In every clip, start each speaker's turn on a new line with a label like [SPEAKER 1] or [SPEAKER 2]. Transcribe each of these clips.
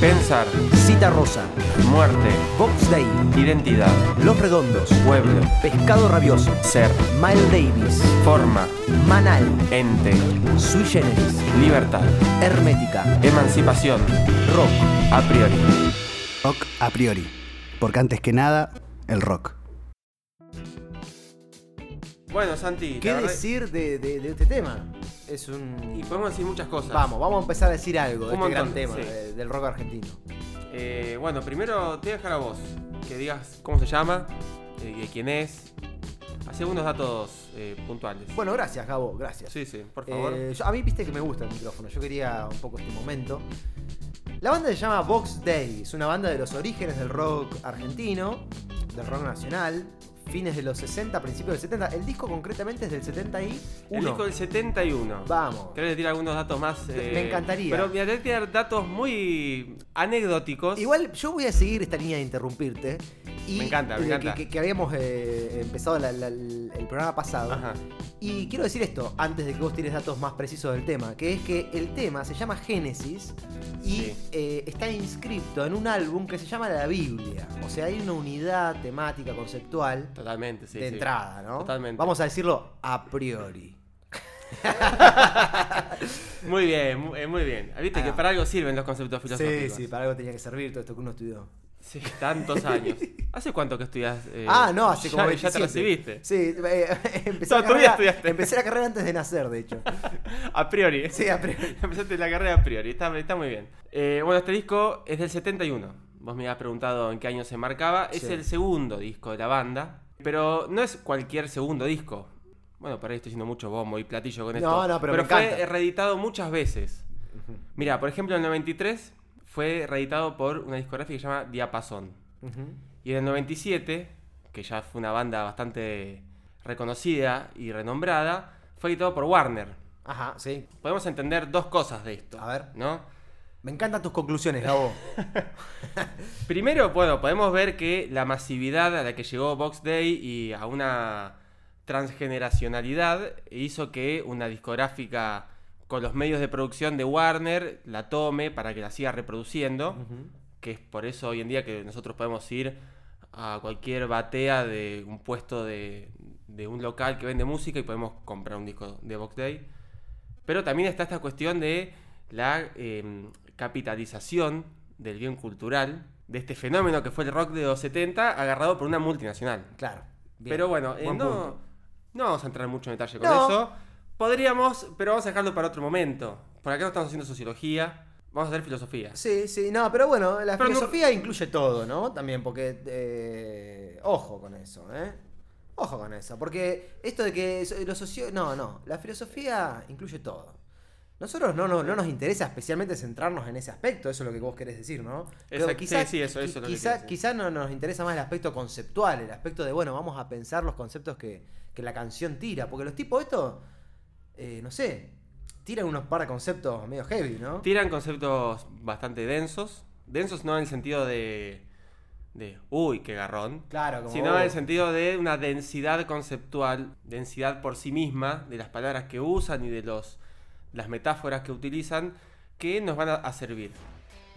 [SPEAKER 1] Pensar,
[SPEAKER 2] Cita Rosa.
[SPEAKER 1] muerte,
[SPEAKER 2] Box Day.
[SPEAKER 1] identidad,
[SPEAKER 2] Los Redondos.
[SPEAKER 1] pueblo,
[SPEAKER 2] Pescado Rabioso.
[SPEAKER 1] ser,
[SPEAKER 2] Miles Davis.
[SPEAKER 1] forma,
[SPEAKER 2] Manal.
[SPEAKER 1] ente,
[SPEAKER 2] Sui Generis.
[SPEAKER 1] libertad,
[SPEAKER 2] Hermética.
[SPEAKER 1] emancipación,
[SPEAKER 2] Rock.
[SPEAKER 1] a priori.
[SPEAKER 3] Rock a priori. Porque antes que nada, el rock.
[SPEAKER 1] Bueno, Santi,
[SPEAKER 2] ¿Qué
[SPEAKER 1] verdad-
[SPEAKER 2] decir de, de- de este tema? Es un...
[SPEAKER 1] Y podemos decir muchas cosas.
[SPEAKER 2] Vamos, vamos a empezar a decir algo de
[SPEAKER 1] Un
[SPEAKER 2] este gran
[SPEAKER 1] montón,
[SPEAKER 2] tema
[SPEAKER 1] sí.
[SPEAKER 2] de- del rock argentino.
[SPEAKER 1] Eh, bueno, primero te voy a dejar a vos que digas cómo se llama, eh, quién es. Así algunos datos eh, puntuales.
[SPEAKER 2] Bueno, gracias, Gabo, gracias.
[SPEAKER 1] Sí, sí, por favor.
[SPEAKER 2] Yo- a mí viste que me gusta el micrófono, yo quería un poco este momento. La banda se llama Box Day, es una banda de los orígenes del rock argentino, del rock nacional, fines de los 60, principios del 70. El disco concretamente es del 71.
[SPEAKER 1] el disco del 71.
[SPEAKER 2] Vamos.
[SPEAKER 1] ¿Querés decir algunos datos más? eh,
[SPEAKER 2] Me encantaría.
[SPEAKER 1] Pero voy tirar datos muy anecdóticos.
[SPEAKER 2] Igual yo voy a seguir esta línea de interrumpirte. Y
[SPEAKER 1] Me encanta, me
[SPEAKER 2] que-
[SPEAKER 1] encanta.
[SPEAKER 2] Que, que habíamos eh, empezado la- la- el programa pasado.
[SPEAKER 1] Ajá.
[SPEAKER 2] Y quiero decir esto, antes de que vos tires datos más precisos del tema, que es que el tema se llama Génesis y
[SPEAKER 1] Sí.
[SPEAKER 2] eh, está inscripto en un álbum que se llama La Biblia. O sea, hay una unidad temática, conceptual
[SPEAKER 1] Totalmente, sí.
[SPEAKER 2] de
[SPEAKER 1] sí.
[SPEAKER 2] entrada, ¿no?
[SPEAKER 1] Totalmente.
[SPEAKER 2] Vamos a decirlo a priori.
[SPEAKER 1] Muy bien, muy, eh, muy bien. Viste que para algo sirven los conceptos filosóficos.
[SPEAKER 2] Sí, sí, para algo tenía que servir todo esto que uno estudió.
[SPEAKER 1] Sí, tantos años. ¿Hace cuánto que estudias? eh,
[SPEAKER 2] ah, no, hace como
[SPEAKER 1] ya,
[SPEAKER 2] 27.
[SPEAKER 1] ya te recibiste.
[SPEAKER 2] Sí, eh, empecé,
[SPEAKER 1] Toda
[SPEAKER 2] la carrera,
[SPEAKER 1] estudiaste.
[SPEAKER 2] empecé la carrera antes de nacer, de hecho.
[SPEAKER 1] A priori.
[SPEAKER 2] Sí, a priori.
[SPEAKER 1] Empezaste la carrera a priori, está, está muy bien. Eh, bueno, este disco es del 71. Vos me habías preguntado en qué año se marcaba. Es
[SPEAKER 2] Sí.
[SPEAKER 1] el segundo disco de la banda. Pero no es cualquier segundo disco. Bueno, por ahí estoy haciendo mucho bombo y platillo con esto.
[SPEAKER 2] No, no, pero me
[SPEAKER 1] fue
[SPEAKER 2] encanta.
[SPEAKER 1] reeditado muchas veces. Mira, por ejemplo, en el 93 fue reeditado por una discográfica que se llama Diapasón.
[SPEAKER 2] Ujú.
[SPEAKER 1] Y en el 97, que ya fue una banda bastante reconocida y renombrada, fue editado por Warner.
[SPEAKER 2] Ajá, sí.
[SPEAKER 1] Podemos entender dos cosas de esto.
[SPEAKER 2] A ver.
[SPEAKER 1] ¿no?
[SPEAKER 2] Me encantan tus conclusiones, Gabo.
[SPEAKER 1] Primero, bueno, podemos ver que la masividad a la que llegó Box Day y a una transgeneracionalidad hizo que una discográfica con los medios de producción de Warner la tome para que la siga reproduciendo, que es por eso hoy en día que nosotros podemos ir a cualquier batea de un puesto de, de un local que vende música y podemos comprar un disco de Box Day. Pero también está esta cuestión de la eh, capitalización del bien cultural, de este fenómeno que fue el rock de los 70, agarrado por una multinacional.
[SPEAKER 2] Claro. bien.
[SPEAKER 1] Pero bueno, eh, no,
[SPEAKER 2] punto.
[SPEAKER 1] no vamos a entrar mucho en detalle con
[SPEAKER 2] No.
[SPEAKER 1] eso. Podríamos, pero vamos a dejarlo para otro momento. Por acá no estamos haciendo sociología, vamos a hacer filosofía.
[SPEAKER 2] Sí, sí, no, pero bueno, la
[SPEAKER 1] Pero no-
[SPEAKER 2] filosofía incluye todo, ¿no? También, porque. eh, ojo con eso, ¿eh? Ojo con eso, porque esto de que los socio... No, no, la filosofía incluye todo. Nosotros no, no, no nos interesa especialmente centrarnos en ese aspecto, eso es lo que vos querés decir, ¿no? Pero
[SPEAKER 1] Exacto, sí, sí, eso- eso es lo que
[SPEAKER 2] quizá,
[SPEAKER 1] quiero decir.
[SPEAKER 2] quizá no nos interesa más el aspecto conceptual, el aspecto de, bueno, vamos a pensar los conceptos que, que la canción tira, porque los tipos estos, eh, no sé, tiran unos par de conceptos medio heavy, ¿no?
[SPEAKER 1] Tiran conceptos bastante densos. Densos no en el sentido de. de. uy, qué garrón.
[SPEAKER 2] Claro, como...
[SPEAKER 1] Sino en el sentido de una densidad conceptual, densidad por sí misma, de las palabras que usan y de los, las metáforas que utilizan, que nos van a, a servir.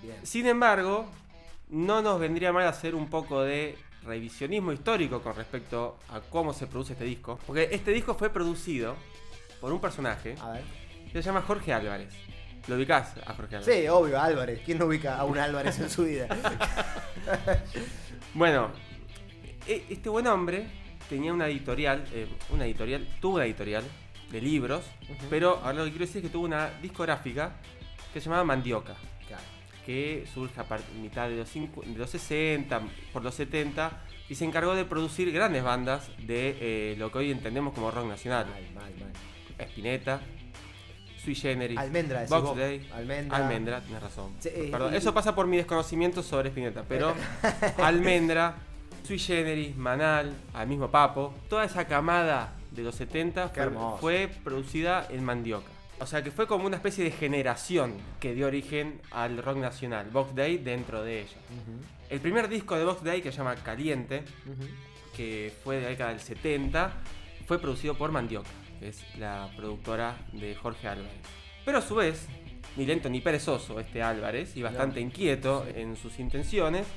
[SPEAKER 2] Bien.
[SPEAKER 1] Sin embargo, no nos vendría mal hacer un poco de revisionismo histórico con respecto a cómo se produce este disco. Porque este disco fue producido por un personaje
[SPEAKER 2] A ver.
[SPEAKER 1] que se llama Jorge Álvarez. ¿Lo ubicás a Jorge Álvarez?
[SPEAKER 2] Sí, obvio, Álvarez. ¿Quién no ubica a un Álvarez en su vida?
[SPEAKER 1] Bueno, e- este buen hombre tenía una editorial, eh, una editorial, tuvo una editorial de libros,
[SPEAKER 2] Ujú.
[SPEAKER 1] pero ahora lo que quiero decir es que tuvo una discográfica que se llamaba Mandioca,
[SPEAKER 2] Claro.
[SPEAKER 1] que surge a par- mitad de los, cincu- de los 60, por los 70, y se encargó de producir grandes bandas de eh, lo que hoy entendemos como rock nacional.
[SPEAKER 2] Mal, mal, mal.
[SPEAKER 1] Spinetta, Sui Generis,
[SPEAKER 2] Almendra,
[SPEAKER 1] Box
[SPEAKER 2] vos.
[SPEAKER 1] Day,
[SPEAKER 2] Almendra.
[SPEAKER 1] Almendra, tienes razón.
[SPEAKER 2] Sí,
[SPEAKER 1] Perdón,
[SPEAKER 2] y-
[SPEAKER 1] eso pasa por mi desconocimiento sobre Spinetta, pero Almendra, Sui Generis, Manal, al mismo Papo, toda esa camada de los 70
[SPEAKER 2] Qué
[SPEAKER 1] fue, producida en Mandioca. O sea que fue como una especie de generación que dio origen al rock nacional, Box Day dentro de ella. El primer disco de Box Day, que se llama Caliente, que fue de la década del 70, fue producido por Mandioca, que es la productora de Jorge Álvarez. Pero a su vez, ni lento ni perezoso este Álvarez y bastante inquieto en sus intenciones.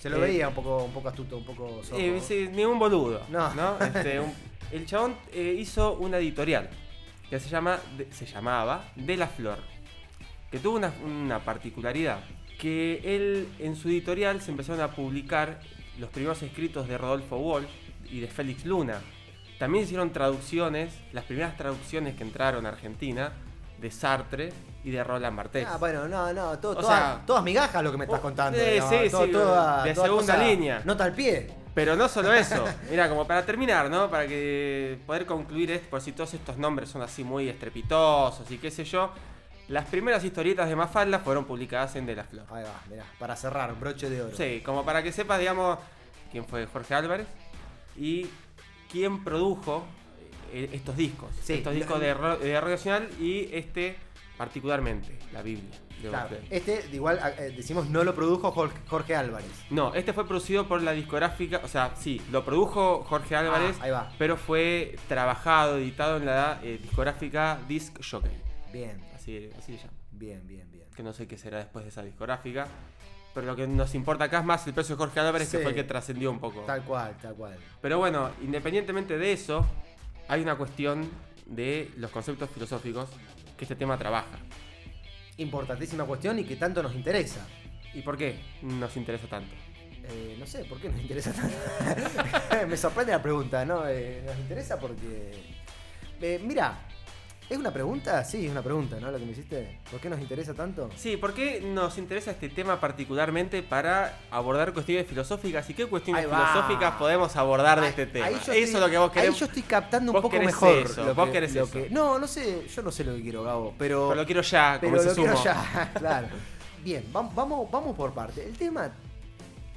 [SPEAKER 2] Se lo
[SPEAKER 1] Eh,
[SPEAKER 2] veía un poco, un poco astuto, un poco.
[SPEAKER 1] Eh, sí, ni un boludo.
[SPEAKER 2] No.
[SPEAKER 1] Este, un- el chabón eh, hizo una editorial que se, llama, de- se llamaba De la Flor. Que tuvo una, una particularidad. Que él en su editorial se empezaron a publicar los primeros escritos de Rodolfo Walsh y de Félix Luna. También hicieron traducciones, las primeras traducciones que entraron a Argentina, de Sartre y de Roland Barthes.
[SPEAKER 2] Ah, bueno, no, no, todo, todas,
[SPEAKER 1] sea-
[SPEAKER 2] todas migajas lo que me estás
[SPEAKER 1] Oh,
[SPEAKER 2] contando.
[SPEAKER 1] sí,
[SPEAKER 2] ¿no?
[SPEAKER 1] sí,
[SPEAKER 2] Todo-
[SPEAKER 1] sí,
[SPEAKER 2] toda-
[SPEAKER 1] de
[SPEAKER 2] toda
[SPEAKER 1] segunda
[SPEAKER 2] cosa-
[SPEAKER 1] línea.
[SPEAKER 2] Nota al pie.
[SPEAKER 1] Pero no solo eso. Mira, como para terminar, ¿no? Para que poder concluir esto, por si todos estos nombres son así muy estrepitosos y qué sé yo. Las primeras historietas de Mafalda fueron publicadas en De la Flor.
[SPEAKER 2] Ahí va, mirá, para cerrar, broche de oro.
[SPEAKER 1] Sí, como para que sepas, digamos, quién fue Jorge Álvarez y quién produjo eh, estos discos.
[SPEAKER 2] Sí,
[SPEAKER 1] estos discos de, Radio Nacional y este particularmente, la Biblia. de
[SPEAKER 2] Claro,
[SPEAKER 1] Barclay.
[SPEAKER 2] este, igual eh, decimos, no lo produjo Jorge, Jorge Álvarez.
[SPEAKER 1] No, este fue producido por la discográfica, o sea, sí, lo produjo Jorge Álvarez,
[SPEAKER 2] Ah, ahí va.
[SPEAKER 1] pero fue trabajado, editado en la eh, discográfica Disc Jockey.
[SPEAKER 2] Bien,
[SPEAKER 1] Así, así se llama.
[SPEAKER 2] bien, bien, bien.
[SPEAKER 1] Que no sé qué será después de esa discográfica. Pero lo que nos importa acá es más el precio de Jorge Álvarez, que fue el que trascendió un poco.
[SPEAKER 2] Tal cual, tal cual.
[SPEAKER 1] Pero bueno, independientemente de eso, hay una cuestión de los conceptos filosóficos que este tema trabaja.
[SPEAKER 2] Importantísima cuestión y que tanto nos interesa.
[SPEAKER 1] ¿Y por qué nos interesa tanto?
[SPEAKER 2] Eh, no sé, ¿por qué nos interesa tanto? Me sorprende la pregunta, ¿no? Eh, nos interesa porque... Eh, mira, ¿es una pregunta? Sí, es una pregunta, ¿no? Lo que me hiciste. ¿Por qué nos interesa tanto?
[SPEAKER 1] Sí, ¿por qué nos interesa este tema particularmente para abordar cuestiones filosóficas? ¿Y qué cuestiones filosóficas podemos abordar de
[SPEAKER 2] Ahí-
[SPEAKER 1] este tema?
[SPEAKER 2] ahí
[SPEAKER 1] Eso es lo que vos querés.
[SPEAKER 2] Ahí yo estoy captando un poco mejor.
[SPEAKER 1] eso,
[SPEAKER 2] lo
[SPEAKER 1] vos
[SPEAKER 2] que-
[SPEAKER 1] querés
[SPEAKER 2] lo
[SPEAKER 1] eso.
[SPEAKER 2] que- no, no sé, yo no sé lo que quiero, Gabo, pero...
[SPEAKER 1] Pero lo quiero ya, como
[SPEAKER 2] pero
[SPEAKER 1] ese
[SPEAKER 2] lo quiero ya, claro. Bien, vam- vamos, vamos por parte. El tema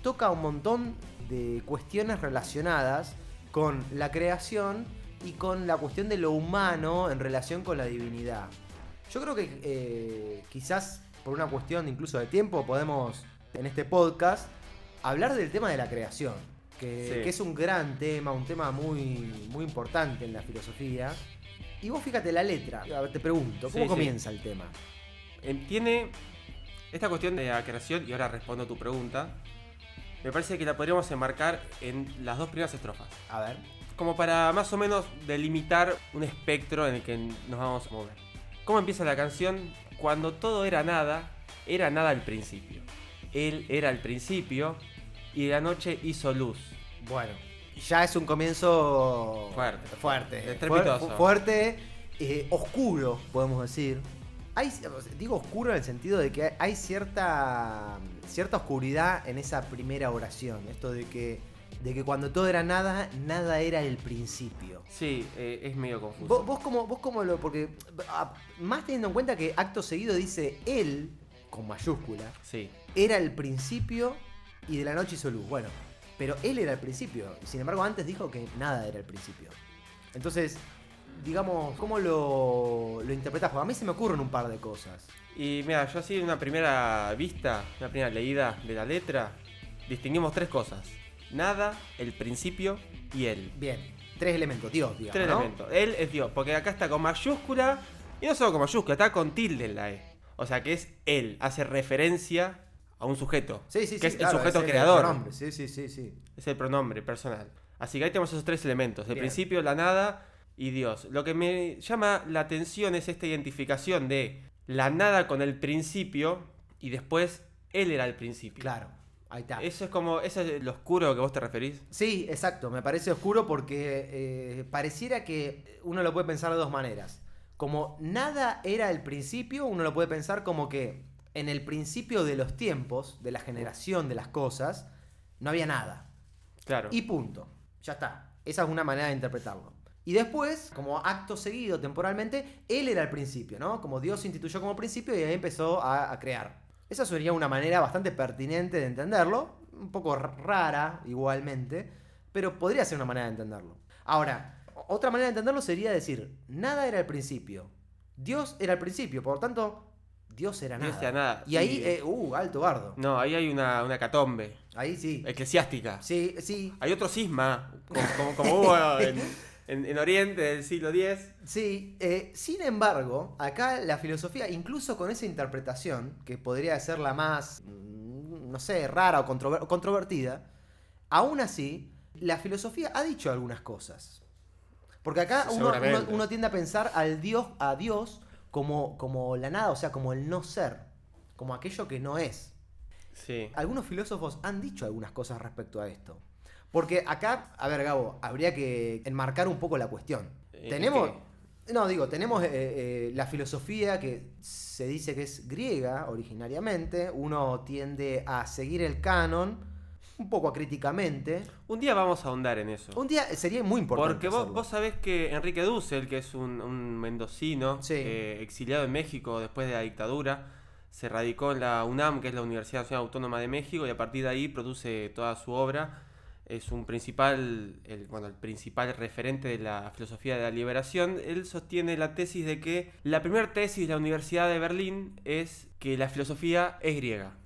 [SPEAKER 2] toca un montón de cuestiones relacionadas con la creación y con la cuestión de lo humano en relación con la divinidad. Yo creo que eh, quizás por una cuestión incluso de tiempo podemos en este podcast hablar del tema de la creación, que,
[SPEAKER 1] Sí.
[SPEAKER 2] que es un gran tema, un tema muy, muy importante en la filosofía. Y vos fíjate la letra, te pregunto, ¿cómo
[SPEAKER 1] Sí, sí.
[SPEAKER 2] comienza el tema?
[SPEAKER 1] Eh, Tiene esta cuestión de la creación, y ahora respondo a tu pregunta. Me parece que la podríamos enmarcar en las dos primeras estrofas.
[SPEAKER 2] A ver.
[SPEAKER 1] Como para más o menos delimitar un espectro en el que nos vamos a mover. ¿Cómo empieza la canción? Cuando todo era nada, era nada al principio. Él era el principio y la noche hizo luz.
[SPEAKER 2] Bueno, ya es un comienzo
[SPEAKER 1] Fuerte.
[SPEAKER 2] fuerte,
[SPEAKER 1] Estrepitoso.
[SPEAKER 2] fu- fuerte, eh, oscuro, podemos decir. Hay, digo oscuro en el sentido de que hay cierta, cierta oscuridad en esa primera oración. Esto de que, de que cuando todo era nada, nada era el principio.
[SPEAKER 1] Sí, eh, es medio confuso.
[SPEAKER 2] Vos, vos como, vos como lo. Porque. Más teniendo en cuenta que acto seguido dice él, con mayúscula,
[SPEAKER 1] Sí,
[SPEAKER 2] era el principio y de la noche hizo luz. Bueno, pero él era el principio. Sin embargo, antes dijo que nada era el principio. Entonces, digamos, ¿cómo lo, lo interpretás? Porque a mí se me ocurren un par de cosas.
[SPEAKER 1] y mira, yo así en una primera vista, una primera leída de la letra, distinguimos tres cosas. Nada, el principio y él.
[SPEAKER 2] Bien, tres elementos, Dios, digamos.
[SPEAKER 1] Tres
[SPEAKER 2] ¿no?
[SPEAKER 1] elementos. Él es Dios, porque acá está con mayúscula y no solo con mayúscula, está con tilde en la E. O sea que es él, hace referencia a un sujeto.
[SPEAKER 2] Sí, sí, sí.
[SPEAKER 1] que es
[SPEAKER 2] claro,
[SPEAKER 1] el sujeto
[SPEAKER 2] es
[SPEAKER 1] creador.
[SPEAKER 2] pronombre, Sí, sí, sí, sí.
[SPEAKER 1] Es el pronombre personal. Así que ahí tenemos esos tres elementos: el
[SPEAKER 2] Bien.
[SPEAKER 1] principio, la nada y Dios. Lo que me llama la atención es esta identificación de la nada con el principio y después él era el principio.
[SPEAKER 2] Claro, ahí está.
[SPEAKER 1] Eso es como, eso es lo oscuro que vos te referís.
[SPEAKER 2] Sí, exacto. Me parece oscuro porque eh, pareciera que uno lo puede pensar de dos maneras. Como nada era el principio, uno lo puede pensar como que en el principio de los tiempos, de la generación de las cosas, no había nada.
[SPEAKER 1] Claro.
[SPEAKER 2] Y punto. Ya está. Esa es una manera de interpretarlo. Y después, como acto seguido temporalmente, él era el principio, ¿no? Como Dios instituyó como principio y ahí empezó a, a crear. Esa sería una manera bastante pertinente de entenderlo, un poco rara igualmente, pero podría ser una manera de entenderlo. Ahora, otra manera de entenderlo sería decir, nada era el principio, Dios era el principio, por lo tanto, Dios era
[SPEAKER 1] Dios
[SPEAKER 2] nada.
[SPEAKER 1] era nada.
[SPEAKER 2] Y ahí, eh, uh, alto bardo.
[SPEAKER 1] No, ahí hay una, una catombe
[SPEAKER 2] Ahí sí.
[SPEAKER 1] eclesiástica.
[SPEAKER 2] Sí, sí.
[SPEAKER 1] Hay otro cisma, como, como- como hubo en, en, en Oriente del siglo X.
[SPEAKER 2] Sí, eh, sin embargo, acá la filosofía, incluso con esa interpretación, que podría ser la más, mm, no sé, rara o controver- controvertida, aún así, la filosofía ha dicho algunas cosas. Porque acá uno, uno tiende a pensar al Dios, a Dios como, como la nada, o sea, como el no ser, como aquello que no es.
[SPEAKER 1] Sí.
[SPEAKER 2] Algunos filósofos han dicho algunas cosas respecto a esto. Porque acá, a ver, Gabo, habría que enmarcar un poco la cuestión.
[SPEAKER 1] ¿En
[SPEAKER 2] Tenemos. No, digo, tenemos eh, eh, la filosofía que se dice que es griega originariamente. Uno tiende a seguir el canon un poco acríticamente.
[SPEAKER 1] Un día vamos a ahondar en eso.
[SPEAKER 2] Un día sería muy importante.
[SPEAKER 1] Porque vos, vos sabés que Enrique Dussel, que es un, un mendocino
[SPEAKER 2] Sí.
[SPEAKER 1] eh, exiliado en México después de la dictadura, se radicó en la UNAM, que es la Universidad Nacional Autónoma de México, y a partir de ahí produce toda su obra. Es un principal, el, bueno, el principal referente de la filosofía de la liberación. Él sostiene la tesis de que la primera tesis de la Universidad de Berlín es que la filosofía es griega.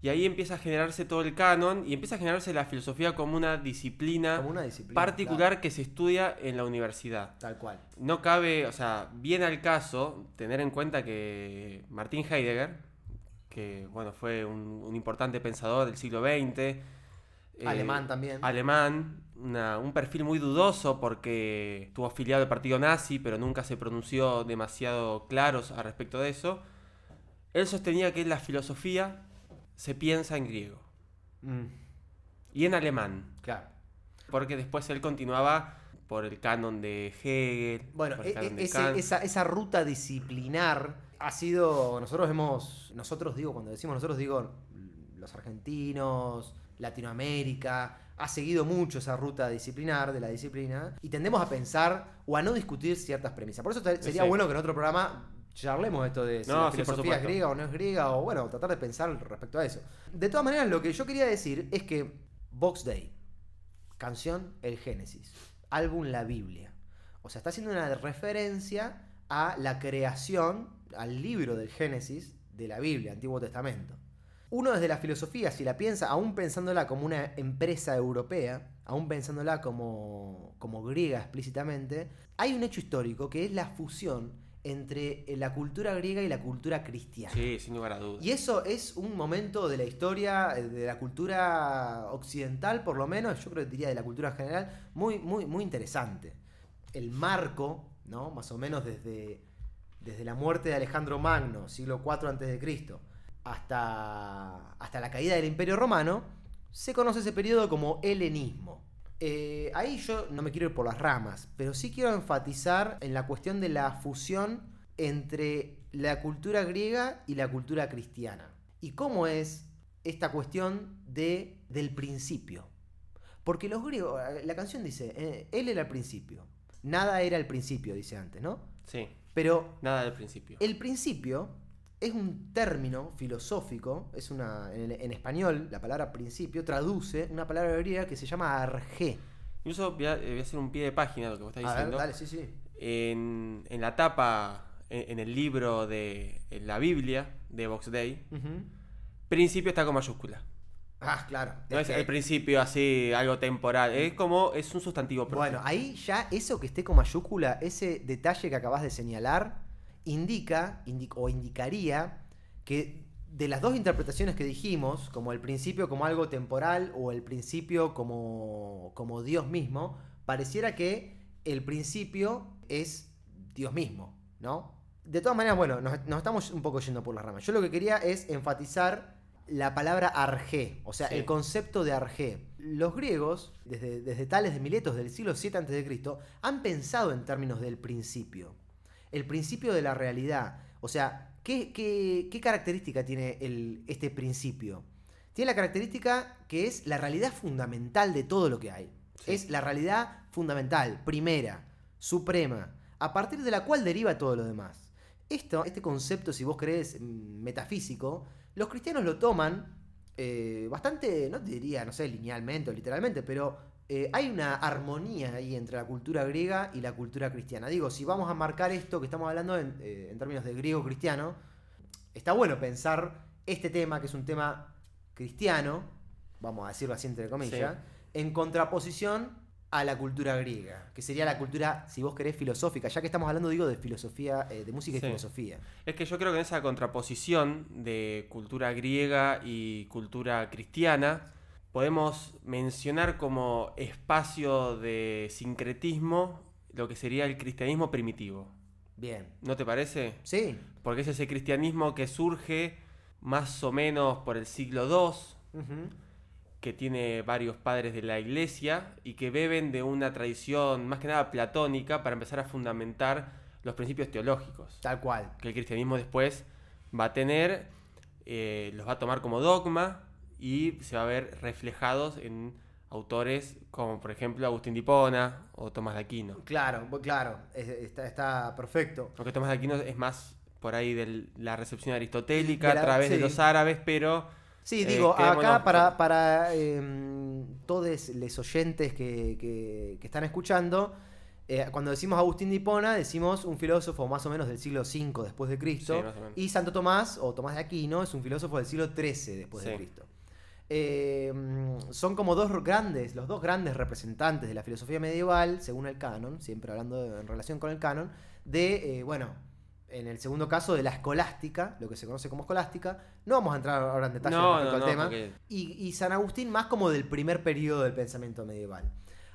[SPEAKER 1] Y ahí empieza a generarse todo el canon y empieza a generarse la filosofía como una disciplina
[SPEAKER 2] Como una disciplina.
[SPEAKER 1] particular
[SPEAKER 2] claro,
[SPEAKER 1] que se estudia en la universidad.
[SPEAKER 2] tal cual.
[SPEAKER 1] No cabe, o sea, viene al caso tener en cuenta que Martin Heidegger, que bueno, fue un, un importante pensador del siglo XX,
[SPEAKER 2] Alemán también.
[SPEAKER 1] alemán, una- un perfil muy dudoso porque estuvo afiliado al partido nazi, pero nunca se pronunció demasiado claros al respecto de eso. Él sostenía que la filosofía se piensa en griego
[SPEAKER 2] Mm,
[SPEAKER 1] y en alemán,
[SPEAKER 2] claro.
[SPEAKER 1] porque después él continuaba por el canon de Hegel,
[SPEAKER 2] Bueno,
[SPEAKER 1] por el
[SPEAKER 2] e-
[SPEAKER 1] canon
[SPEAKER 2] e-
[SPEAKER 1] de Kant.
[SPEAKER 2] esa, esa ruta disciplinar ha sido. Nosotros hemos. Nosotros digo, cuando decimos nosotros digo los argentinos, Latinoamérica. Ha seguido mucho esa ruta disciplinar de la disciplina. Y tendemos a pensar o a no discutir ciertas premisas. Por eso sería
[SPEAKER 1] Sí.
[SPEAKER 2] bueno que en otro programa charlemos esto de si
[SPEAKER 1] No,
[SPEAKER 2] la
[SPEAKER 1] sí,
[SPEAKER 2] filosofía es griega o no es griega. O bueno, tratar de pensar respecto a eso. De todas maneras, lo que yo quería decir es que Box Day, canción El Génesis, álbum La Biblia. O sea, está haciendo una referencia a la creación, al libro del Génesis de la Biblia, Antiguo Testamento. Uno desde la filosofía, si la piensa, aún pensándola como una empresa europea, aún pensándola como, como griega explícitamente, hay un hecho histórico que es la fusión entre la cultura griega y la cultura cristiana.
[SPEAKER 1] Sí, sin lugar a dudas.
[SPEAKER 2] Y eso es un momento de la historia, eh, de la cultura occidental, por lo menos, yo creo que diría de la cultura general, muy, muy, muy interesante. El marco, ¿no? Más o menos desde, desde la muerte de Alejandro Magno, siglo IV a.C., hasta, hasta la caída del Imperio Romano, se conoce ese periodo como helenismo. Eh, ahí yo no me quiero ir por las ramas, pero sí quiero enfatizar en la cuestión de la fusión entre la cultura griega y la cultura cristiana. Y cómo es esta cuestión de, del principio. Porque los griegos, la canción dice, eh, él era el principio. Nada era el principio, dice antes, ¿no?
[SPEAKER 1] Sí,
[SPEAKER 2] Pero
[SPEAKER 1] nada del principio.
[SPEAKER 2] el principio es un término filosófico, es una en, en español la palabra principio traduce una palabra griega que se llama arge.
[SPEAKER 1] Incluso voy a, eh, voy a hacer un pie de página lo que vos estás
[SPEAKER 2] A ver,
[SPEAKER 1] diciendo.
[SPEAKER 2] dale, sí, sí.
[SPEAKER 1] En, en la tapa, en, en el libro de en la Biblia de Box Day, principio está con mayúscula.
[SPEAKER 2] Ah, claro.
[SPEAKER 1] No es
[SPEAKER 2] que-
[SPEAKER 1] el principio así, algo temporal. Es como, es un sustantivo propio.
[SPEAKER 2] Bueno, ahí ya eso que esté con mayúscula, ese detalle que acabas de señalar, indica indi- o indicaría que de las dos interpretaciones que dijimos, como el principio como algo temporal o el principio como, como Dios mismo, pareciera que el principio es Dios mismo, ¿no? De todas maneras, bueno, nos, nos estamos un poco yendo por las ramas. Yo lo que quería es enfatizar la palabra arge, o sea,
[SPEAKER 1] Sí.
[SPEAKER 2] el concepto de arge. Los griegos, desde, desde Tales de Miletos del siglo 7 a.C., han pensado en términos del principio. El principio de la realidad. O sea, ¿qué, qué- qué característica tiene el- este principio? Tiene la característica que es la realidad fundamental de todo lo que hay.
[SPEAKER 1] Sí.
[SPEAKER 2] Es la realidad fundamental, primera, suprema, a partir de la cual deriva todo lo demás. Esto, este concepto, si vos crees mm, metafísico, los cristianos lo toman eh, bastante, no te diría, no sé, linealmente o literalmente, pero eh, hay una armonía ahí entre la cultura griega y la cultura cristiana. Digo, si vamos a marcar esto que estamos hablando en, eh, en términos de griego-cristiano, está bueno pensar este tema, que es un tema cristiano, vamos a decirlo así entre comillas, en contraposición a la cultura griega, que sería la cultura, si vos querés, filosófica, ya que estamos hablando, digo, de filosofía, eh, de música y
[SPEAKER 1] Sí.
[SPEAKER 2] filosofía.
[SPEAKER 1] Es que yo creo que en esa contraposición de cultura griega y cultura cristiana, podemos mencionar como espacio de sincretismo lo que sería el cristianismo primitivo.
[SPEAKER 2] Bien.
[SPEAKER 1] ¿No te parece?
[SPEAKER 2] Sí.
[SPEAKER 1] Porque es ese cristianismo que surge más o menos por el siglo II, que tiene varios padres de la iglesia y que beben de una tradición más que nada platónica para empezar a fundamentar los principios teológicos
[SPEAKER 2] Tal cual.
[SPEAKER 1] que el cristianismo después va a tener, eh, los va a tomar como dogma y se va a ver reflejados en autores como por ejemplo Agustín de Hipona o Tomás de Aquino.
[SPEAKER 2] Claro, claro, es- está, está perfecto.
[SPEAKER 1] Aunque Tomás de Aquino es más por ahí de la recepción aristotélica
[SPEAKER 2] De la-
[SPEAKER 1] a través de los árabes, pero
[SPEAKER 2] Sí,
[SPEAKER 1] Eh,
[SPEAKER 2] digo, acá para, para em, todos los oyentes que, que- que están escuchando, eh, cuando decimos Agustín de Hipona, decimos un filósofo más o menos del siglo V después de Cristo,
[SPEAKER 1] Sí,
[SPEAKER 2] y Santo Tomás, o Tomás de Aquino, es un filósofo del siglo XIII después de. Cristo. Em, son como dos grandes, los dos grandes representantes de la filosofía medieval, según el canon, siempre hablando de- en relación con el canon, de, eh, bueno, en el segundo caso de la escolástica, lo que se conoce como escolástica. No vamos a entrar ahora en detalle
[SPEAKER 1] No,
[SPEAKER 2] respecto
[SPEAKER 1] no,
[SPEAKER 2] al
[SPEAKER 1] no,
[SPEAKER 2] tema.
[SPEAKER 1] porque-
[SPEAKER 2] Y, y San Agustín más como del primer periodo del pensamiento medieval.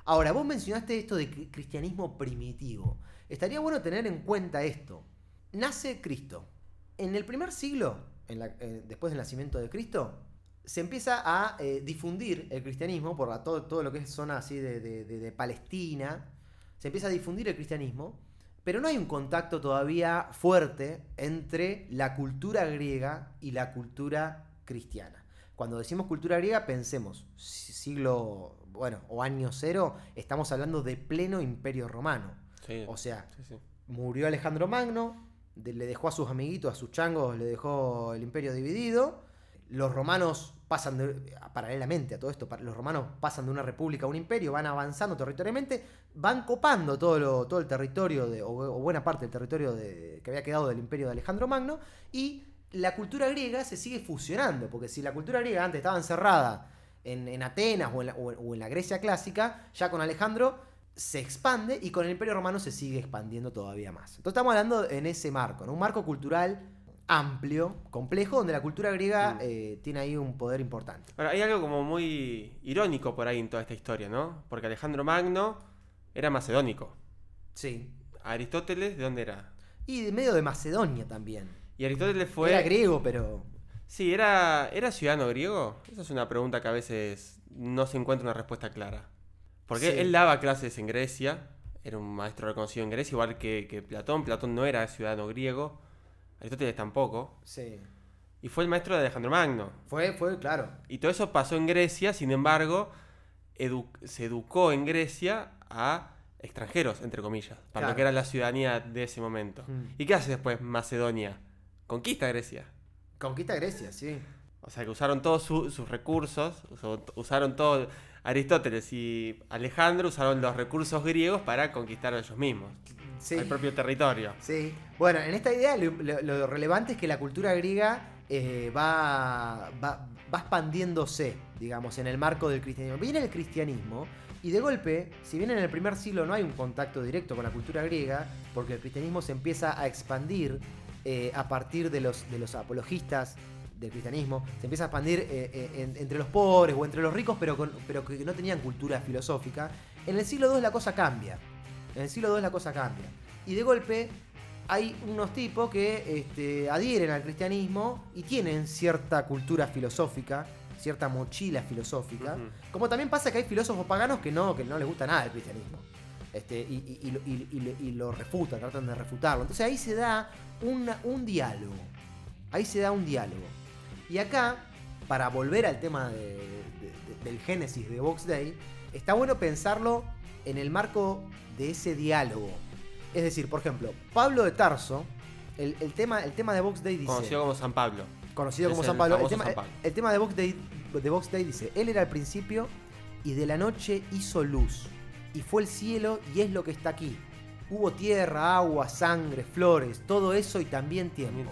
[SPEAKER 2] Ahora, vos mencionaste esto de cri- cristianismo primitivo. Estaría bueno tener en cuenta esto. Nace Cristo. En el primer siglo, en la- eh, después del nacimiento de Cristo, se empieza a eh, difundir el cristianismo por la- todo, todo lo que es zona así de, de- de- de Palestina. Se empieza a difundir el cristianismo, pero no hay un contacto todavía fuerte entre la cultura griega y la cultura cristiana. Cuando decimos cultura griega, pensemos, si- siglo, bueno, o año cero, estamos hablando de pleno imperio romano.
[SPEAKER 1] Sí,
[SPEAKER 2] O sea,
[SPEAKER 1] sí, sí.
[SPEAKER 2] murió Alejandro Magno, le dejó a sus amiguitos, a sus changos, le dejó el imperio dividido. Los romanos pasan de- paralelamente a todo esto, los romanos pasan de una república a un imperio, van avanzando territorialmente, van copando todo, el territorio, de, o, buena parte del territorio que había quedado del imperio de Alejandro Magno, y la cultura griega se sigue fusionando, porque si la cultura griega antes estaba encerrada en, en Atenas o en, la, en- en Grecia clásica, ya con Alejandro se expande y con el Imperio Romano se sigue expandiendo todavía más. Entonces estamos hablando en ese marco, ¿no? un marco cultural amplio, complejo, donde la cultura griega
[SPEAKER 1] Mm.
[SPEAKER 2] eh, tiene ahí un poder importante.
[SPEAKER 1] Ahora, hay algo como muy irónico por ahí en toda esta historia, ¿no? Porque Alejandro Magno era macedónico.
[SPEAKER 2] Sí.
[SPEAKER 1] Aristóteles, ¿de dónde era?
[SPEAKER 2] Y de medio de Macedonia también.
[SPEAKER 1] Y Aristóteles fue...
[SPEAKER 2] Era griego, pero...
[SPEAKER 1] Sí, ¿era, ¿era ciudadano griego? Esa es una pregunta que a veces no se encuentra una respuesta clara. Porque
[SPEAKER 2] Sí.
[SPEAKER 1] él daba clases en Grecia, era un maestro reconocido en Grecia, igual que, que Platón. Platón no era ciudadano griego, Aristóteles tampoco.
[SPEAKER 2] Sí.
[SPEAKER 1] Y fue el maestro de Alejandro Magno.
[SPEAKER 2] Fue, fue, claro.
[SPEAKER 1] Y todo eso pasó en Grecia, sin embargo, edu- se educó en Grecia a extranjeros, entre comillas, para
[SPEAKER 2] Claro.
[SPEAKER 1] lo que era la ciudadanía de ese momento.
[SPEAKER 2] Mm.
[SPEAKER 1] ¿Y qué hace después Macedonia? Conquista Grecia.
[SPEAKER 2] Conquista Grecia, sí.
[SPEAKER 1] O sea que usaron todos su- sus recursos, usaron todo. Aristóteles y Alejandro usaron los recursos griegos para conquistar a ellos mismos,
[SPEAKER 2] Sí.
[SPEAKER 1] el propio territorio.
[SPEAKER 2] Sí. Bueno, en esta idea lo, lo- lo relevante es que la cultura griega eh, va, va, va expandiéndose, digamos, en el marco del cristianismo. Viene el cristianismo y de golpe, si bien en el primer siglo no hay un contacto directo con la cultura griega, porque el cristianismo se empieza a expandir eh, a partir de los, de los apologistas del cristianismo, se empieza a expandir eh, eh, en- entre los pobres o entre los ricos, pero, con- pero que no tenían cultura filosófica. En el siglo II la cosa cambia. En el siglo II la cosa cambia. Y de golpe hay unos tipos que este, adhieren al cristianismo y tienen cierta cultura filosófica, cierta mochila filosófica. Como también pasa que hay filósofos paganos que no, que no les gusta nada el cristianismo. Este, y, y- y lo- y- refutan, tratan de refutarlo. Entonces ahí se da una- un diálogo. Ahí se da un diálogo. Y acá, para volver al tema de- de- de- del génesis de Vox Day, está bueno pensarlo en el marco de ese diálogo. Es decir, por ejemplo, Pablo de Tarso, el, el tema, el tema de Vox Day dice
[SPEAKER 1] Conocido como San Pablo.
[SPEAKER 2] conocido
[SPEAKER 1] Es
[SPEAKER 2] como San Pablo. El tema,
[SPEAKER 1] San Pablo.
[SPEAKER 2] el tema de, Vox Day, de Vox Day dice, él era al principio y de la noche hizo luz, y fue el cielo y es lo que está aquí. Hubo tierra, agua, sangre, flores, todo eso y también tiempo.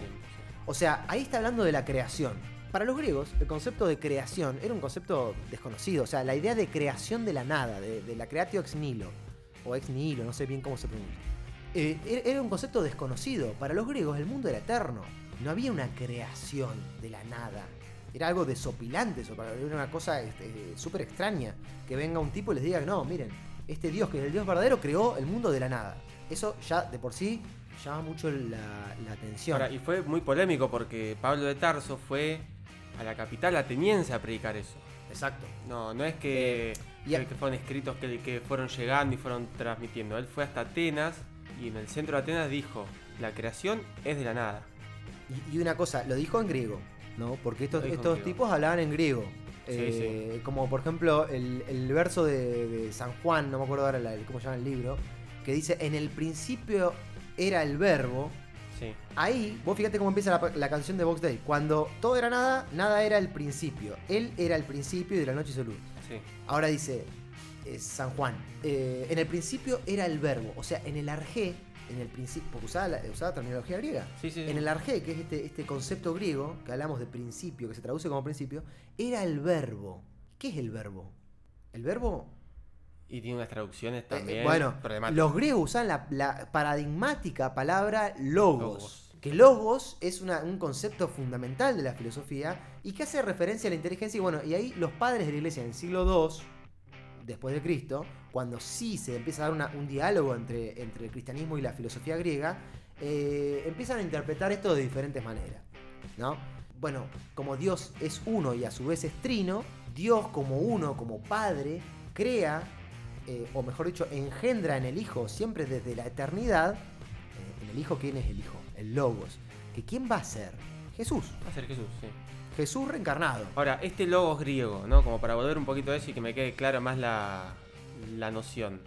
[SPEAKER 2] O sea, ahí está hablando de la creación. Para los griegos, el concepto de creación era un concepto desconocido. O sea, la idea de creación de la nada, de, la creatio ex nihilo, o ex nihilo, no sé bien cómo se pronuncia. Eh, era- era un concepto desconocido. Para los griegos, el mundo era eterno. No había una creación de la nada. Era algo desopilante, eso, era una cosa este, súper extraña. Que venga un tipo y les diga, no, miren, este Dios que es el Dios verdadero creó el mundo de la nada. Eso ya de por sí llama mucho la, atención.
[SPEAKER 1] Y fue muy polémico porque Pablo de Tarso fue a la capital ateniense a predicar eso.
[SPEAKER 2] Exacto.
[SPEAKER 1] No, no es que,
[SPEAKER 2] a-
[SPEAKER 1] que fueron escritos que, que fueron llegando y fueron transmitiendo. Él fue hasta Atenas y en el centro de Atenas dijo, la creación es de la nada.
[SPEAKER 2] Y, y una cosa, lo dijo en griego, ¿no? Porque estos, estos tipos hablaban en griego.
[SPEAKER 1] Sí,
[SPEAKER 2] Eh, Como por ejemplo el, el verso de, de San Juan, no me acuerdo ahora la- cómo se llama el libro, que dice, en el principio era el verbo.
[SPEAKER 1] Sí.
[SPEAKER 2] Ahí, vos fíjate cómo empieza la, la canción de Box Day. Cuando todo era nada, nada era el principio. Él era el principio de la noche y su luz.
[SPEAKER 1] Sí.
[SPEAKER 2] Ahora dice eh, San Juan, eh, en el principio era el verbo, o sea, en el arjé, en el principio, porque usaba, la- usaba terminología griega.
[SPEAKER 1] Sí, sí, sí.
[SPEAKER 2] En el arjé, que es este, este concepto griego, que hablamos de principio, que se traduce como principio, era el verbo. ¿Qué es el verbo? El verbo
[SPEAKER 1] Y tiene unas traducciones
[SPEAKER 2] eh,
[SPEAKER 1] también.
[SPEAKER 2] bueno, los griegos usan la, la paradigmática palabra logos,
[SPEAKER 1] Logos.
[SPEAKER 2] Que logos es una- un concepto fundamental de la filosofía y que hace referencia a la inteligencia. Y bueno, y ahí los padres de la iglesia en el siglo II, después de Cristo, cuando sí se empieza a dar una- un diálogo entre, entre el cristianismo y la filosofía griega, eh, empiezan a interpretar esto de diferentes maneras. ¿no? Bueno, como Dios es uno y a su vez es trino, Dios como uno, como Padre, crea, eh, o mejor dicho, engendra en el Hijo siempre desde la eternidad. eh, en el Hijo, ¿quién es el Hijo? El Logos. ¿Que quién va a ser? Jesús.
[SPEAKER 1] Va a ser Jesús, sí.
[SPEAKER 2] Jesús reencarnado.
[SPEAKER 1] Ahora, este logos griego, ¿no? Como para volver un poquito a eso y que me quede clara más la, la noción.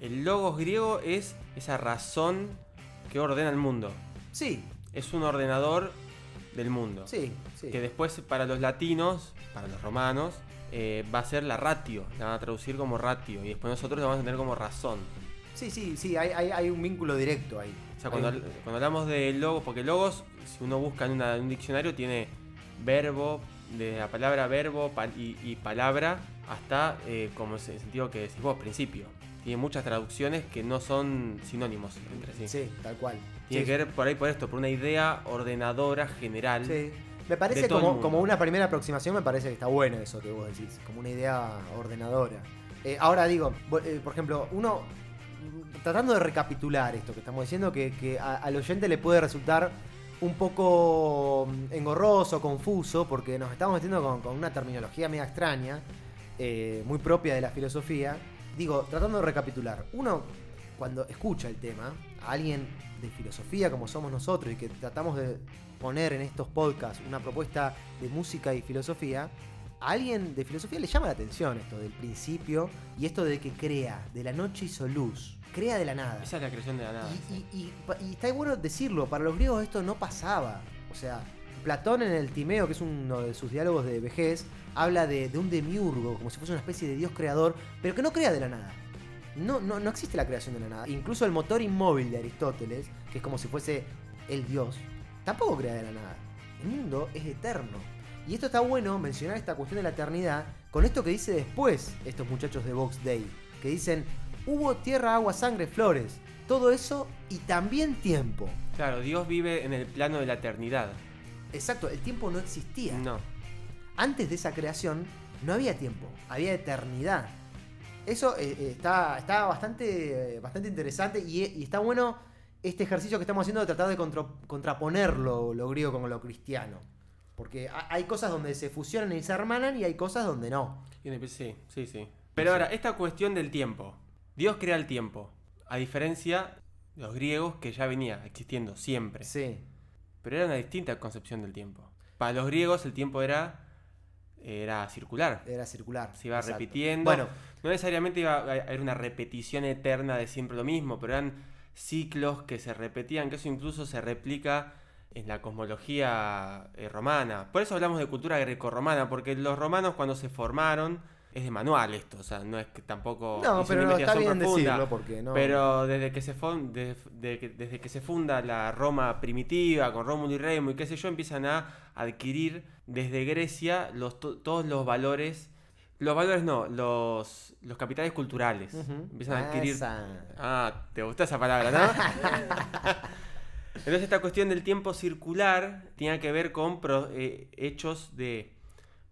[SPEAKER 1] El logos griego es esa razón que ordena el mundo.
[SPEAKER 2] Sí,
[SPEAKER 1] Es un ordenador del mundo.
[SPEAKER 2] sí, sí.
[SPEAKER 1] Que después para los latinos, para los romanos, eh, va a ser la ratio. La van a traducir como ratio. Y después nosotros la vamos a tener como razón.
[SPEAKER 2] Sí, sí, sí, hay, hay- hay un vínculo directo ahí.
[SPEAKER 1] O sea, cuando,
[SPEAKER 2] Hay un-
[SPEAKER 1] cuando hablamos de logos, porque logos, si uno busca en, una- en un diccionario, tiene verbo, de la palabra verbo y, y palabra, hasta eh, como el sentido que decís vos, principio. Tiene muchas traducciones que no son sinónimos entre sí.
[SPEAKER 2] Sí, tal cual.
[SPEAKER 1] Tiene
[SPEAKER 2] Sí,
[SPEAKER 1] que ver por ahí por esto, por una idea ordenadora general.
[SPEAKER 2] Sí. Me parece como, como una primera aproximación, me parece que está bueno eso que vos decís, como una idea ordenadora. Eh, ahora digo, eh, por ejemplo, uno, mm, tratando de recapitular esto que estamos diciendo, que, que a- al oyente le puede resultar un poco mm, engorroso, confuso, porque nos estamos metiendo con, con una terminología media extraña, eh, muy propia de la filosofía. Digo, tratando de recapitular, uno cuando escucha el tema, a alguien de filosofía como somos nosotros y que tratamos de poner en estos podcasts una propuesta de música y filosofía, a alguien de filosofía le llama la atención esto del principio y esto de que crea, de la noche hizo luz, crea de la nada.
[SPEAKER 1] Esa es la creación de la nada.
[SPEAKER 2] Y, y- y pa- y está bueno decirlo, para los griegos esto no pasaba. O sea, Platón en el Timeo, que es uno de sus diálogos de vejez, habla de, de un demiurgo, como si fuese una especie de dios creador, pero que no crea de la nada. No, no, no existe la creación de la nada. Incluso el motor inmóvil de Aristóteles, que es como si fuese el dios, tampoco crea de la nada. El mundo es eterno. Y esto está bueno mencionar esta cuestión de la eternidad con esto que dice después estos muchachos de Vox Day, que dicen, hubo tierra, agua, sangre, flores, todo eso y también tiempo.
[SPEAKER 1] Claro, Dios vive en el plano de la eternidad.
[SPEAKER 2] Exacto, el tiempo no existía.
[SPEAKER 1] No.
[SPEAKER 2] Antes de esa creación no había tiempo, había eternidad. Eso eh, eh, está, está bastante, eh, bastante interesante y, y está bueno este ejercicio que estamos haciendo de tratar de contra- contraponer lo, lo griego con lo cristiano. Porque ha- hay cosas donde se fusionan y se hermanan y hay cosas donde no.
[SPEAKER 1] Sí, sí, sí. Pero ahora, esta cuestión del tiempo. Dios crea el tiempo. A diferencia de los griegos que ya venía existiendo siempre.
[SPEAKER 2] Sí.
[SPEAKER 1] Pero era una distinta concepción del tiempo. Para los griegos el tiempo era, era circular.
[SPEAKER 2] Era circular.
[SPEAKER 1] Se iba
[SPEAKER 2] exacto.
[SPEAKER 1] repitiendo.
[SPEAKER 2] Bueno,
[SPEAKER 1] No necesariamente iba a haber una repetición eterna de siempre lo mismo, pero eran ciclos que se repetían, que eso incluso se replica en la cosmología eh, romana. Por eso hablamos de cultura grecorromana, porque los romanos cuando se formaron es de manual esto, o sea, no es que tampoco
[SPEAKER 2] No, pero
[SPEAKER 1] una
[SPEAKER 2] no, está
[SPEAKER 1] investigación
[SPEAKER 2] bien
[SPEAKER 1] profunda,
[SPEAKER 2] decirlo porque no.
[SPEAKER 1] Pero desde que se fon- de- de que- desde que se funda la Roma primitiva con Rómulo y Remo y qué sé yo, empiezan a adquirir desde Grecia los, to- todos los valores, los valores no, los, los capitales culturales. Empiezan a adquirir
[SPEAKER 2] Esa.
[SPEAKER 1] Ah, te gustó esa palabra, ¿no? Entonces esta cuestión del tiempo circular tenía que ver con pro- eh, hechos de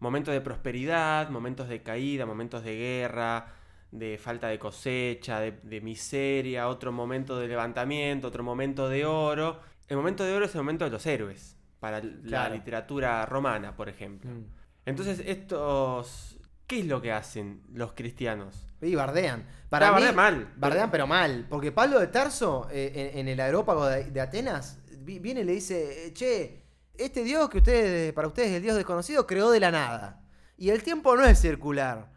[SPEAKER 1] momentos de prosperidad, momentos de caída, momentos de guerra, de falta de cosecha, de, de miseria, otro momento de levantamiento, otro momento de oro. El momento de oro es el momento de los héroes, para la
[SPEAKER 2] Claro.
[SPEAKER 1] literatura romana, por ejemplo.
[SPEAKER 2] Mm.
[SPEAKER 1] Entonces estos... ¿Qué es lo que hacen los cristianos?
[SPEAKER 2] Y bardean. Para
[SPEAKER 1] Ah, bardean mal.
[SPEAKER 2] Bardean, pero mal. Porque Pablo de Tarso, eh, en, en el aerópago de, de Atenas, vi- viene y le dice: Che, este Dios que ustedes, para ustedes es el Dios desconocido, creó de la nada. Y el tiempo no es circular,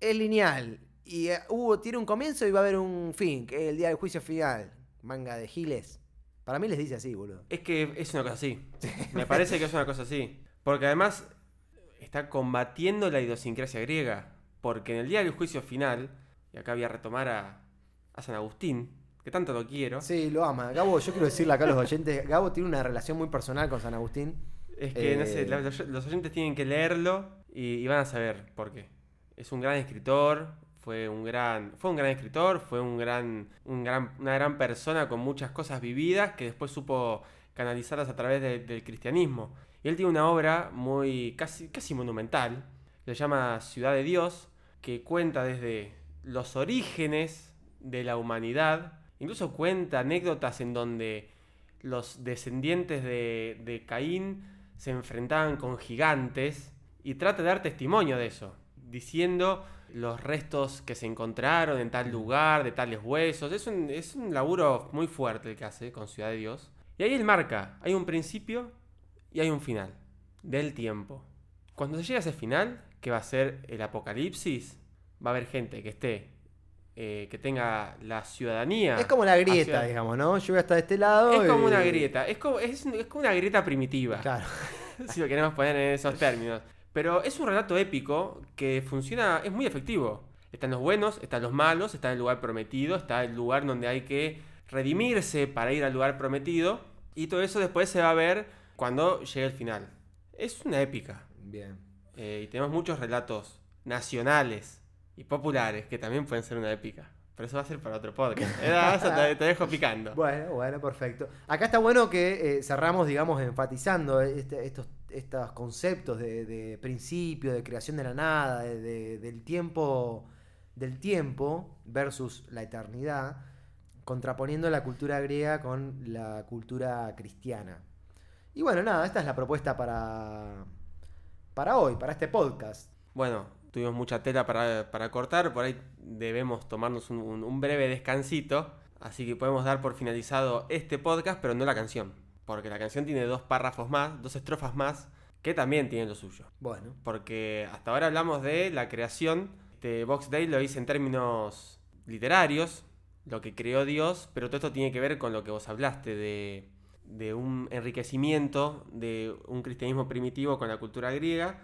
[SPEAKER 2] es lineal. Y eh, hubo, tiene un comienzo y va a haber un fin, que es el día del juicio final. Manga de giles. Para mí les dice así, boludo.
[SPEAKER 1] Es que es una cosa así. Me parece que es una cosa así. Porque además está combatiendo la idiosincrasia griega. Porque en el día del juicio final, y acá voy a retomar a, a San Agustín, que tanto lo quiero,
[SPEAKER 2] Sí, lo ama. Gabo, yo quiero decirle acá a los oyentes: Gabo tiene una relación muy personal con San Agustín.
[SPEAKER 1] es que, no
[SPEAKER 2] Eh.
[SPEAKER 1] sé, la- los, los oyentes tienen que leerlo y, y van a saber por qué. Es un gran escritor, fue un gran, fue un gran escritor, fue un gran, un gran, una gran persona con muchas cosas vividas que después supo canalizarlas a través de- del cristianismo. Y él tiene una obra muy casi, casi monumental, se llama Ciudad de Dios, que cuenta desde los orígenes de la humanidad, incluso cuenta anécdotas en donde los descendientes de, de Caín se enfrentaban con gigantes y trata de dar testimonio de eso, diciendo los restos que se encontraron en tal lugar, de tales huesos. Es un, es un laburo muy fuerte el que hace con Ciudad de Dios. Y ahí él marca, hay un principio y hay un final del tiempo. Cuando se llega a ese final, que va a ser el apocalipsis, va a haber gente que esté, eh, que tenga la ciudadanía.
[SPEAKER 2] Es como la grieta, digamos, ¿no? Yo voy hasta este lado.
[SPEAKER 1] Es como una grieta, es como, es, es como una grieta primitiva,
[SPEAKER 2] Claro.
[SPEAKER 1] si lo queremos poner en esos términos. Pero es un relato épico que funciona, es muy efectivo. Están los buenos, están los malos, está el lugar prometido, está el lugar donde hay que redimirse para ir al lugar prometido. Y todo eso después se va a ver cuando llegue el final. Es una épica.
[SPEAKER 2] Bien.
[SPEAKER 1] Eh, y tenemos muchos relatos nacionales y populares que también pueden ser una épica. Pero eso va a ser para otro podcast. Eh, eso te, te dejo picando.
[SPEAKER 2] Bueno, bueno, perfecto. Acá está bueno que eh, cerramos, digamos, enfatizando este- estos, estos conceptos de, de principio, de creación de la nada, de- de- del tiempo, del tiempo versus la eternidad, contraponiendo la cultura griega con la cultura cristiana. Y bueno, nada, esta es la propuesta para, para hoy, para este podcast.
[SPEAKER 1] Bueno, tuvimos mucha tela para, para cortar, por ahí debemos tomarnos un, un- un breve descansito, así que podemos dar por finalizado este podcast, pero no la canción, porque la canción tiene dos párrafos más, dos estrofas más, que también tienen lo suyo.
[SPEAKER 2] Bueno,
[SPEAKER 1] Porque hasta ahora hablamos de la creación de Box Day, lo hice en términos literarios, lo que creó Dios, pero todo esto tiene que ver con lo que vos hablaste, de, de un enriquecimiento de un cristianismo primitivo con la cultura griega,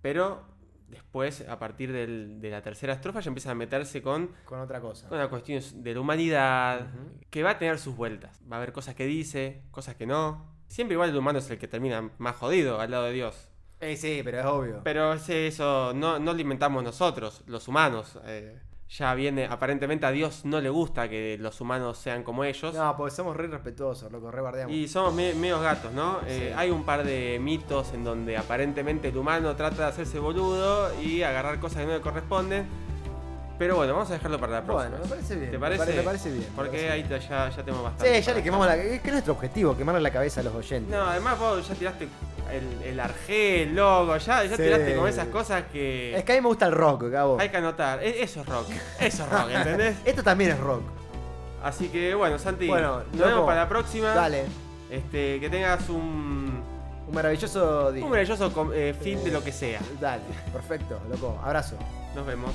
[SPEAKER 1] pero después, a partir del- de la tercera estrofa, ya empiezan a meterse con,
[SPEAKER 2] con otra cosa.
[SPEAKER 1] con las cuestiones de la humanidad, que va a tener sus vueltas. Va a haber cosas que dice, cosas que no. Siempre igual el humano es el que termina más jodido al lado de Dios.
[SPEAKER 2] Eh, sí, pero es obvio.
[SPEAKER 1] Pero ese- eso no, no lo inventamos nosotros, los humanos. eh, ya viene, aparentemente a Dios no le gusta que los humanos sean como ellos.
[SPEAKER 2] No, porque somos re respetuosos, loco, re bardeamos.
[SPEAKER 1] Y somos me- medios gatos, ¿no? Eh. Hay un par de mitos en donde aparentemente el humano trata de hacerse boludo y agarrar cosas que no le corresponden. Pero bueno, vamos a dejarlo para la próxima.
[SPEAKER 2] Bueno, me parece bien.
[SPEAKER 1] ¿Te
[SPEAKER 2] me
[SPEAKER 1] parece?
[SPEAKER 2] pare- Me parece bien.
[SPEAKER 1] Porque
[SPEAKER 2] parece
[SPEAKER 1] ahí
[SPEAKER 2] bien.
[SPEAKER 1] ya, ya tenemos bastante.
[SPEAKER 2] Sí, ya le quemamos la. Es que es nuestro objetivo, quemarle la cabeza a los oyentes.
[SPEAKER 1] No, además vos ya tiraste el, el argel, el logo, ya, ya
[SPEAKER 2] Sí.
[SPEAKER 1] tiraste con esas cosas que
[SPEAKER 2] Es que a mí me gusta el rock, Gabo.
[SPEAKER 1] hay que anotar. E- Eso es rock. Eso es rock, ¿entendés?
[SPEAKER 2] Esto también es rock.
[SPEAKER 1] Así que bueno, Santi,
[SPEAKER 2] Bueno,
[SPEAKER 1] nos vemos para la próxima.
[SPEAKER 2] Dale.
[SPEAKER 1] Este, que tengas un,
[SPEAKER 2] Un maravilloso día.
[SPEAKER 1] un maravilloso eh, fin de lo que sea.
[SPEAKER 2] Dale, perfecto, loco. Abrazo.
[SPEAKER 1] Nos vemos.